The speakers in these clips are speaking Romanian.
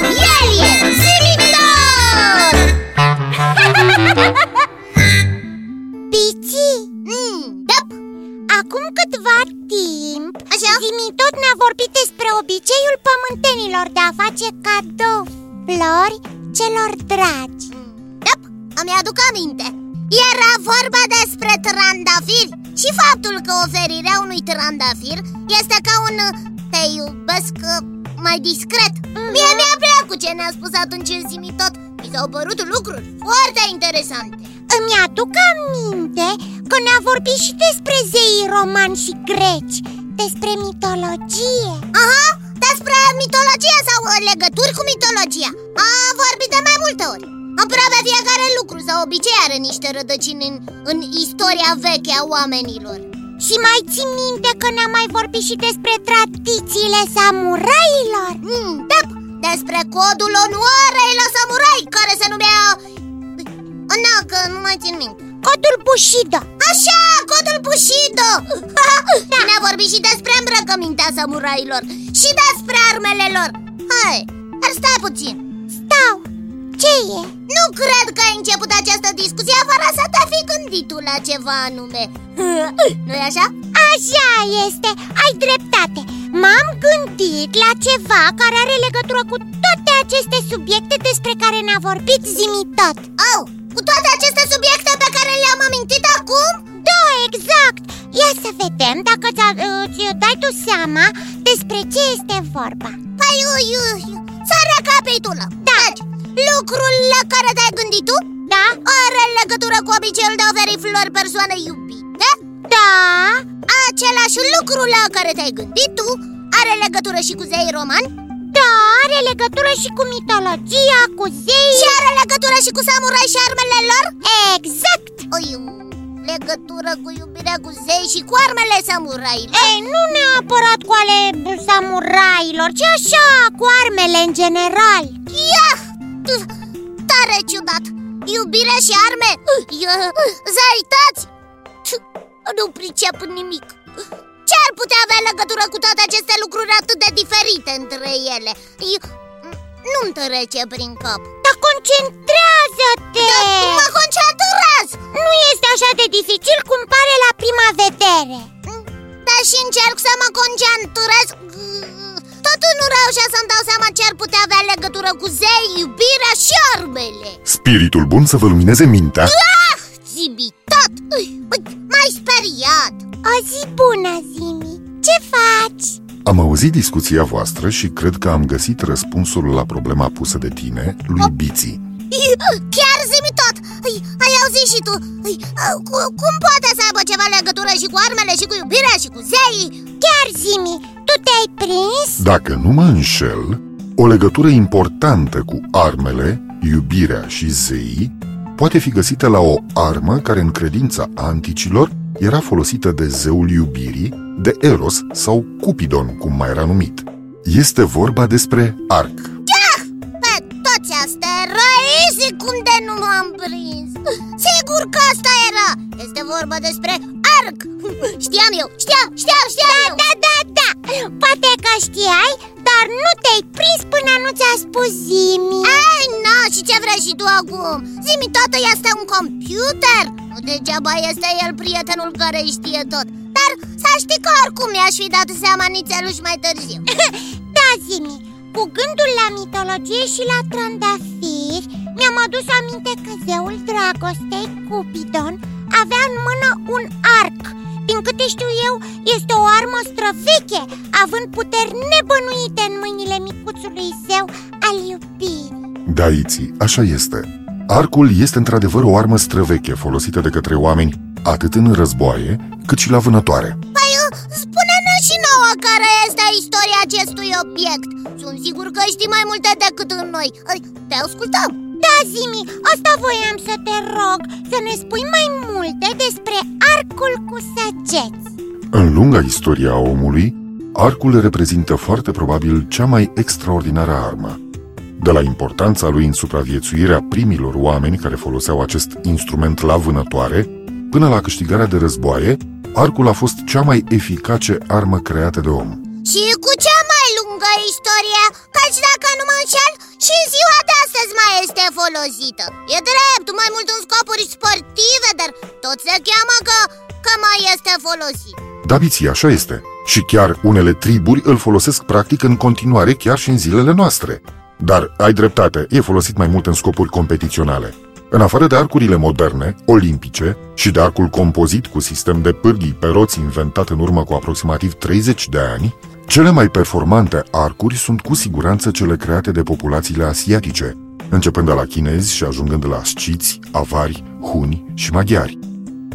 El e Zimitor! Pici, mm, da. acum câtva timp Așa? Zimi tot ne-a vorbit despre obiceiul pământenilor de a face cadou flori celor dragi Da, îmi aduc aminte Era vorba despre trandafiri Și faptul că oferirea unui trandafir Este ca un te iubesc mai discret. Mie mi-a plăcut ce ne-a spus atunci în zimi tot. Mi s-au părut lucruri foarte interesante. Îmi aduc aminte că ne-a vorbit și despre zeii romani și greci Despre mitologie. Aha, despre mitologia sau legături cu mitologia. A vorbit de mai multe ori. Aproape fiecare lucru sau obicei are niște rădăcini în, în istoria veche a oamenilor Și mai țin minte că ne-a mai vorbit și despre tradițiile samurailor. Mm, Da, despre codul onoarei la samurai Care se numea... Na, că nu mai țin minte. Codul Bushido. Așa, codul Bushido. Da. Ne-a vorbit și despre îmbrăcămintea samurailor Și despre armele lor. Hai, dar stai puțin. Stau, ce e? Nu cred că ai început această discuție. Fără să te fi gândit tu la ceva anume. Nu-i așa? Așa este, ai dreptate. M-am gândit la ceva care are legătură cu toate aceste subiecte despre care ne-a vorbit Zimi tot. Oh, cu toate aceste subiecte pe care le-am amintit acum? Da, exact. Ia să vedem dacă ți dai tu seama despre ce este vorba. Păi, ui, ui, să recapitulăm. Da. Deci, lucrul la care te-ai gândit tu Da? are legătură cu obiceiul de a oferi flori persoane iubite Da? Același lucru la care te-ai gândit tu are legătură și cu zei romani Da, are legătură și cu mitologia, cu zei Și are legătură și cu samurai și armele lor? Exact Ui, legătură cu iubirea cu zei și cu armele samurailor Ei, nu neapărat cu ale samurailor, ci așa, cu armele în general Ia! Tare ciudat! Iubire și arme? Zaitați! Nu pricep nimic Ce ar putea avea legătură cu toate aceste lucruri atât de diferite între ele? Nu-mi trece prin cap Dar concentrează-te! Da, mă concentrez! Nu este așa de dificil cum pare la prima vedere Dar și încerc să mă concentrez Totul nu reușesc să-mi dau seama ce ar putea avea legătură cu zei, iubirea și armele Spiritul bun să vă lumineze mintea Ah, zibitat! M-ai speriat! O zi bună, Zimi Ce faci? Am auzit discuția voastră și cred că am găsit răspunsul la problema pusă de tine, lui Biții Chiar zi tot! Ai auzit și tu! Cum poate să aibă ceva legătură și cu armele și cu iubirea și cu zeii? Chiar, Zimi, tu te-ai prins? Dacă nu mă înșel, o legătură importantă cu armele, iubirea și zeii poate fi găsită la o armă care în credința anticilor era folosită de zeul iubirii, de Eros sau Cupidon, cum mai era numit. Este vorba despre arc. Pe toți asteroii, zic cum de nu m-am prins? Sigur că asta era. Este vorba despre arc. Știam eu, știam, știam, știam Da, eu. da, da, da. Poate că știai, dar nu te-ai prins până nu ți-a spus Zimi. Ei, na, și ce vrei și tu acum? Zimi toată este un computer. Nu degeaba este el prietenul care știe tot. Dar să știi că oricum mi-aș fi dat seama nițeluși mai târziu. Da, Zimi, cu gândul la mitologie și la trandafiri Mi-am adus aminte că zeul dragostei, Cupidon, avea în mână un arc. Din câte știu eu, este o armă străveche Având puteri nebănuite. în mâinile micuțului zeu al iubirii. Da, Iții, așa este. Arcul este într-adevăr o armă străveche folosită de către oameni atât în războaie cât și la vânătoare. Păi, spune-ne și nouă care este istoria acestui obiect. Sunt sigur că știi mai multe decât noi. Te ascultăm. Da, Zimi, asta voiam să te rog Să ne spui mai multe despre arcul cu săgeți În lunga istoria a omului, arcul reprezintă foarte probabil cea mai extraordinară armă. De la importanța lui în supraviețuirea primilor oameni care foloseau acest instrument la vânătoare, până la câștigarea de războaie, arcul a fost cea mai eficace armă creată de om. Și cu cea mai lungă lungă istorie, căci dacă nu mă înșel, și ziua de astăzi mai este folosită E drept, mai mult în scopuri sportive, dar tot se cheamă că, că mai este folosit Da, biții, așa este Și chiar unele triburi îl folosesc practic în continuare chiar și în zilele noastre Dar ai dreptate, e folosit mai mult în scopuri competiționale în afară de arcurile moderne, olimpice și de arcul compozit cu sistem de pârghii pe roți inventat în urmă cu aproximativ 30 de ani, cele mai performante arcuri sunt cu siguranță cele create de populațiile asiatice, începând de la chinezi și ajungând la sciți, avari, huni și maghiari.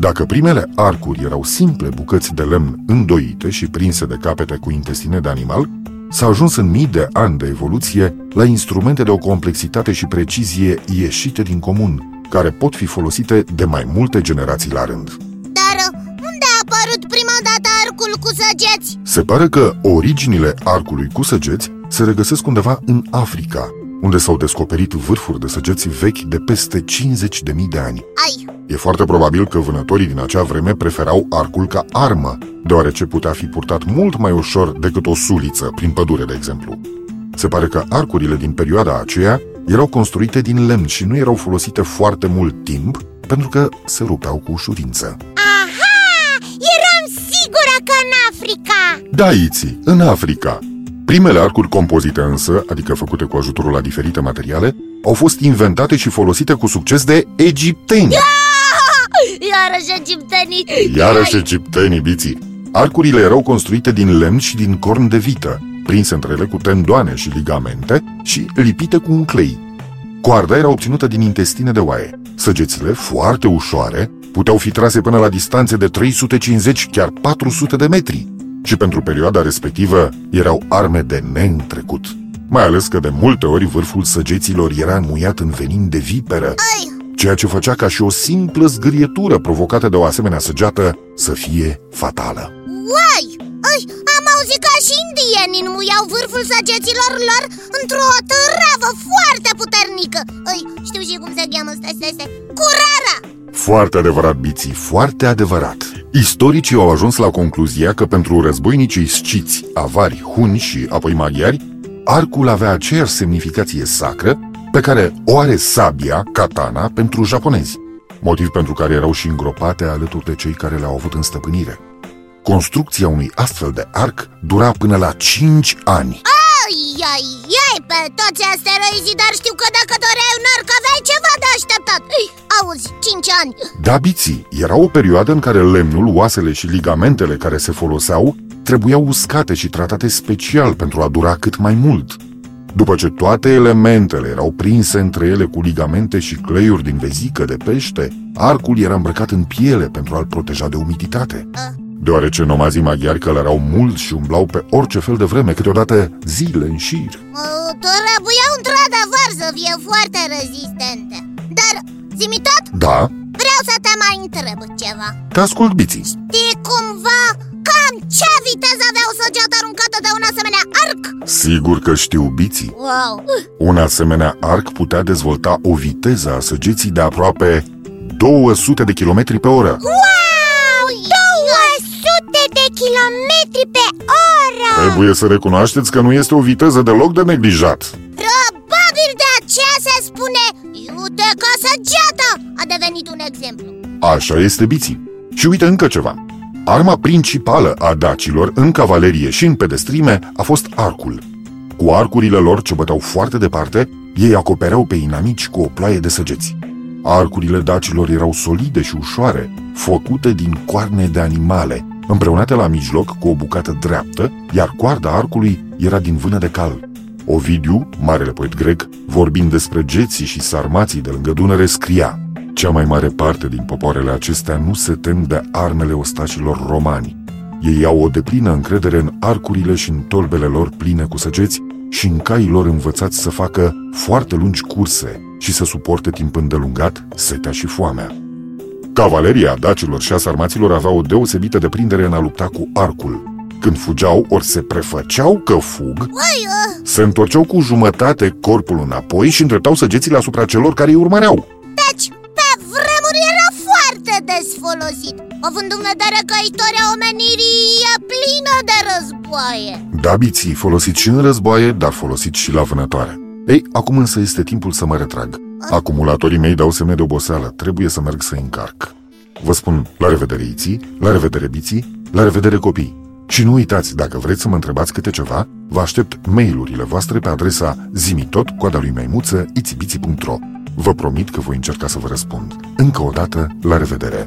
Dacă primele arcuri erau simple bucăți de lemn îndoite și prinse de capete cu intestine de animal, s-a ajuns în mii de ani de evoluție la instrumente de o complexitate și precizie ieșite din comun, care pot fi folosite de mai multe generații la rând. Dar unde a apărut prima dată arcul cu săgeți? Se pare că originile arcului cu săgeți se regăsesc undeva în Africa, unde s-au descoperit vârfuri de săgeți vechi de peste 50.000 de ani. Ai, E foarte probabil că vânătorii din acea vreme preferau arcul ca armă, deoarece putea fi purtat mult mai ușor decât o suliță, prin pădure, de exemplu. Se pare că arcurile din perioada aceea erau construite din lemn și nu erau folosite foarte mult timp, pentru că se rupeau cu ușurință. Aha! Eram sigură că în Africa Da, Iții, în Africa. Primele arcuri compozite însă, adică făcute cu ajutorul la diferite materiale, au fost inventate și folosite cu succes de egipteni. iarăși egiptenii Iarăși egiptenii, biții. Arcurile erau construite din lemn și din corn de vită, prinse între ele cu tendoane și ligamente și lipite cu un clei. Coarda era obținută din intestine de oaie. Săgețile, foarte ușoare, puteau fi trase până la distanțe de 350, chiar 400 de metri. Și pentru perioada respectivă erau arme de neîntrecut. Mai ales că de multe ori vârful săgeților era înmuiat în venin de viperă, Ai, ceea ce făcea ca și o simplă zgârietură provocată de o asemenea săgeată să fie fatală. uai, ai, am auzit că și indienii înmuiau vârful săgeților lor într-o târavă foarte puternică Ai, știu și cum se cheamă, stai, stai, stai Curara! Foarte adevărat, Biții, foarte adevărat. Istoricii au ajuns la concluzia că pentru războinicii sciți, avari, huni și apoi maghiari, arcul avea aceeași semnificație sacră pe care o are sabia, katana, pentru japonezi, motiv pentru care erau și îngropate alături de cei care le-au avut în stăpânire. Construcția unui astfel de arc dura până la 5 ani. Ai, ai, ai, pe toți asteroizii, dar știu că dacă doreai un arc aveai ceva de așteptat Ei, Auzi, cinci ani Da, biții, era o perioadă în care lemnul, oasele și ligamentele care se foloseau trebuiau uscate și tratate special pentru a dura cât mai mult. După ce toate elementele erau prinse între ele cu ligamente și cleiuri din vezică de pește, arcul era îmbrăcat în piele pentru a-l proteja de umiditate. Deoarece nomazii maghiari călărau mult și umblau pe orice fel de vreme, câteodată zile în șir. Uh, Trebuiau într-adevăr să fie foarte rezistente Dar, zi tot, Da, vreau să te mai întreb ceva te ascult, biții. Știi cumva cam ce viteză avea o săgeată aruncată de un asemenea arc? Sigur că știu, biții. Wow! Un asemenea arc putea dezvolta o viteză a săgeții de aproape 200 de km pe oră. Wow! 200 de kilometri pe oră Trebuie să recunoașteți că nu este o viteză deloc de neglijat. Probabil de aceea se spune Iute că săgeată a devenit un exemplu Așa este biții. Și uite încă ceva. Arma principală a dacilor în cavalerie și în pedestrime a fost arcul. Cu arcurile lor ce băteau foarte departe, ei acopereau pe inamici cu o ploaie de săgeți. Arcurile dacilor erau solide și ușoare, făcute din coarne de animale, împreunate la mijloc cu o bucată dreaptă, iar coarda arcului era din vână de cal. Ovidiu, marele poet grec, vorbind despre geții și sarmații de lângă Dunăre, scria Cea mai mare parte din popoarele acestea nu se tem de armele ostacilor romani. Ei au o deplină încredere în arcurile și în tolbele lor pline cu săgeți și în caii lor învățați să facă foarte lungi curse și să suporte timp îndelungat setea și foamea. Cavaleria dacilor și a sarmaților avea o deosebită deprindere în a lupta cu arcul. Când fugeau, ori se prefăceau că fug, Ui, uh, se întorceau cu jumătate corpul înapoi și îndreptau săgețile asupra celor care îi urmăreau. Deci, pe vremuri era foarte des folosit având în vedere că istoria omenirii e plină de războaie Da, biții, folosit și în războaie, dar folosit și la vânătoare Ei, acum însă este timpul să mă retrag Acumulatorii mei dau semne de oboseală, trebuie să merg să încarc. Vă spun la revedere iții, la revedere biții, la revedere copii. Și nu uitați, dacă vreți să mă întrebați câte ceva, vă aștept mail-urile voastre pe adresa zimitot, coada lui maimuță, itibiții.ro Vă promit că voi încerca să vă răspund. Încă o dată, la revedere!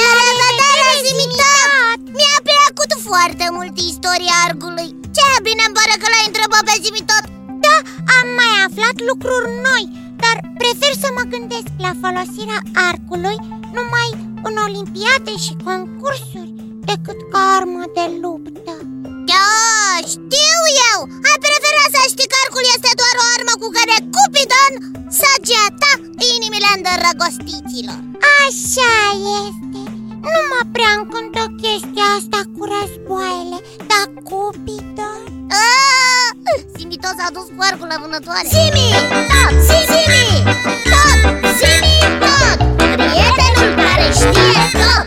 La revedere, Zimitot! Mi-a plăcut foarte mult istoria Argului. Ce bine îmi pare că l-ai întrebat pe Zimitot Da, am mai aflat lucruri noi Dar prefer să mă gândesc la folosirea arcului numai în olimpiade și concursuri decât ca armă de luptă. Da, știu eu! Ai prefera să știi că arcul este doar o armă cu care Cupidon săgeata inimile îndrăgostiților. Așa este. Nu mă prea încântă chestia asta cu războaiele Dar Cupidon... Simi tot a dus porcul la vânătoare Simi! Tot! Simi! Tot! Simi! Tot! Prietenul care știe tot!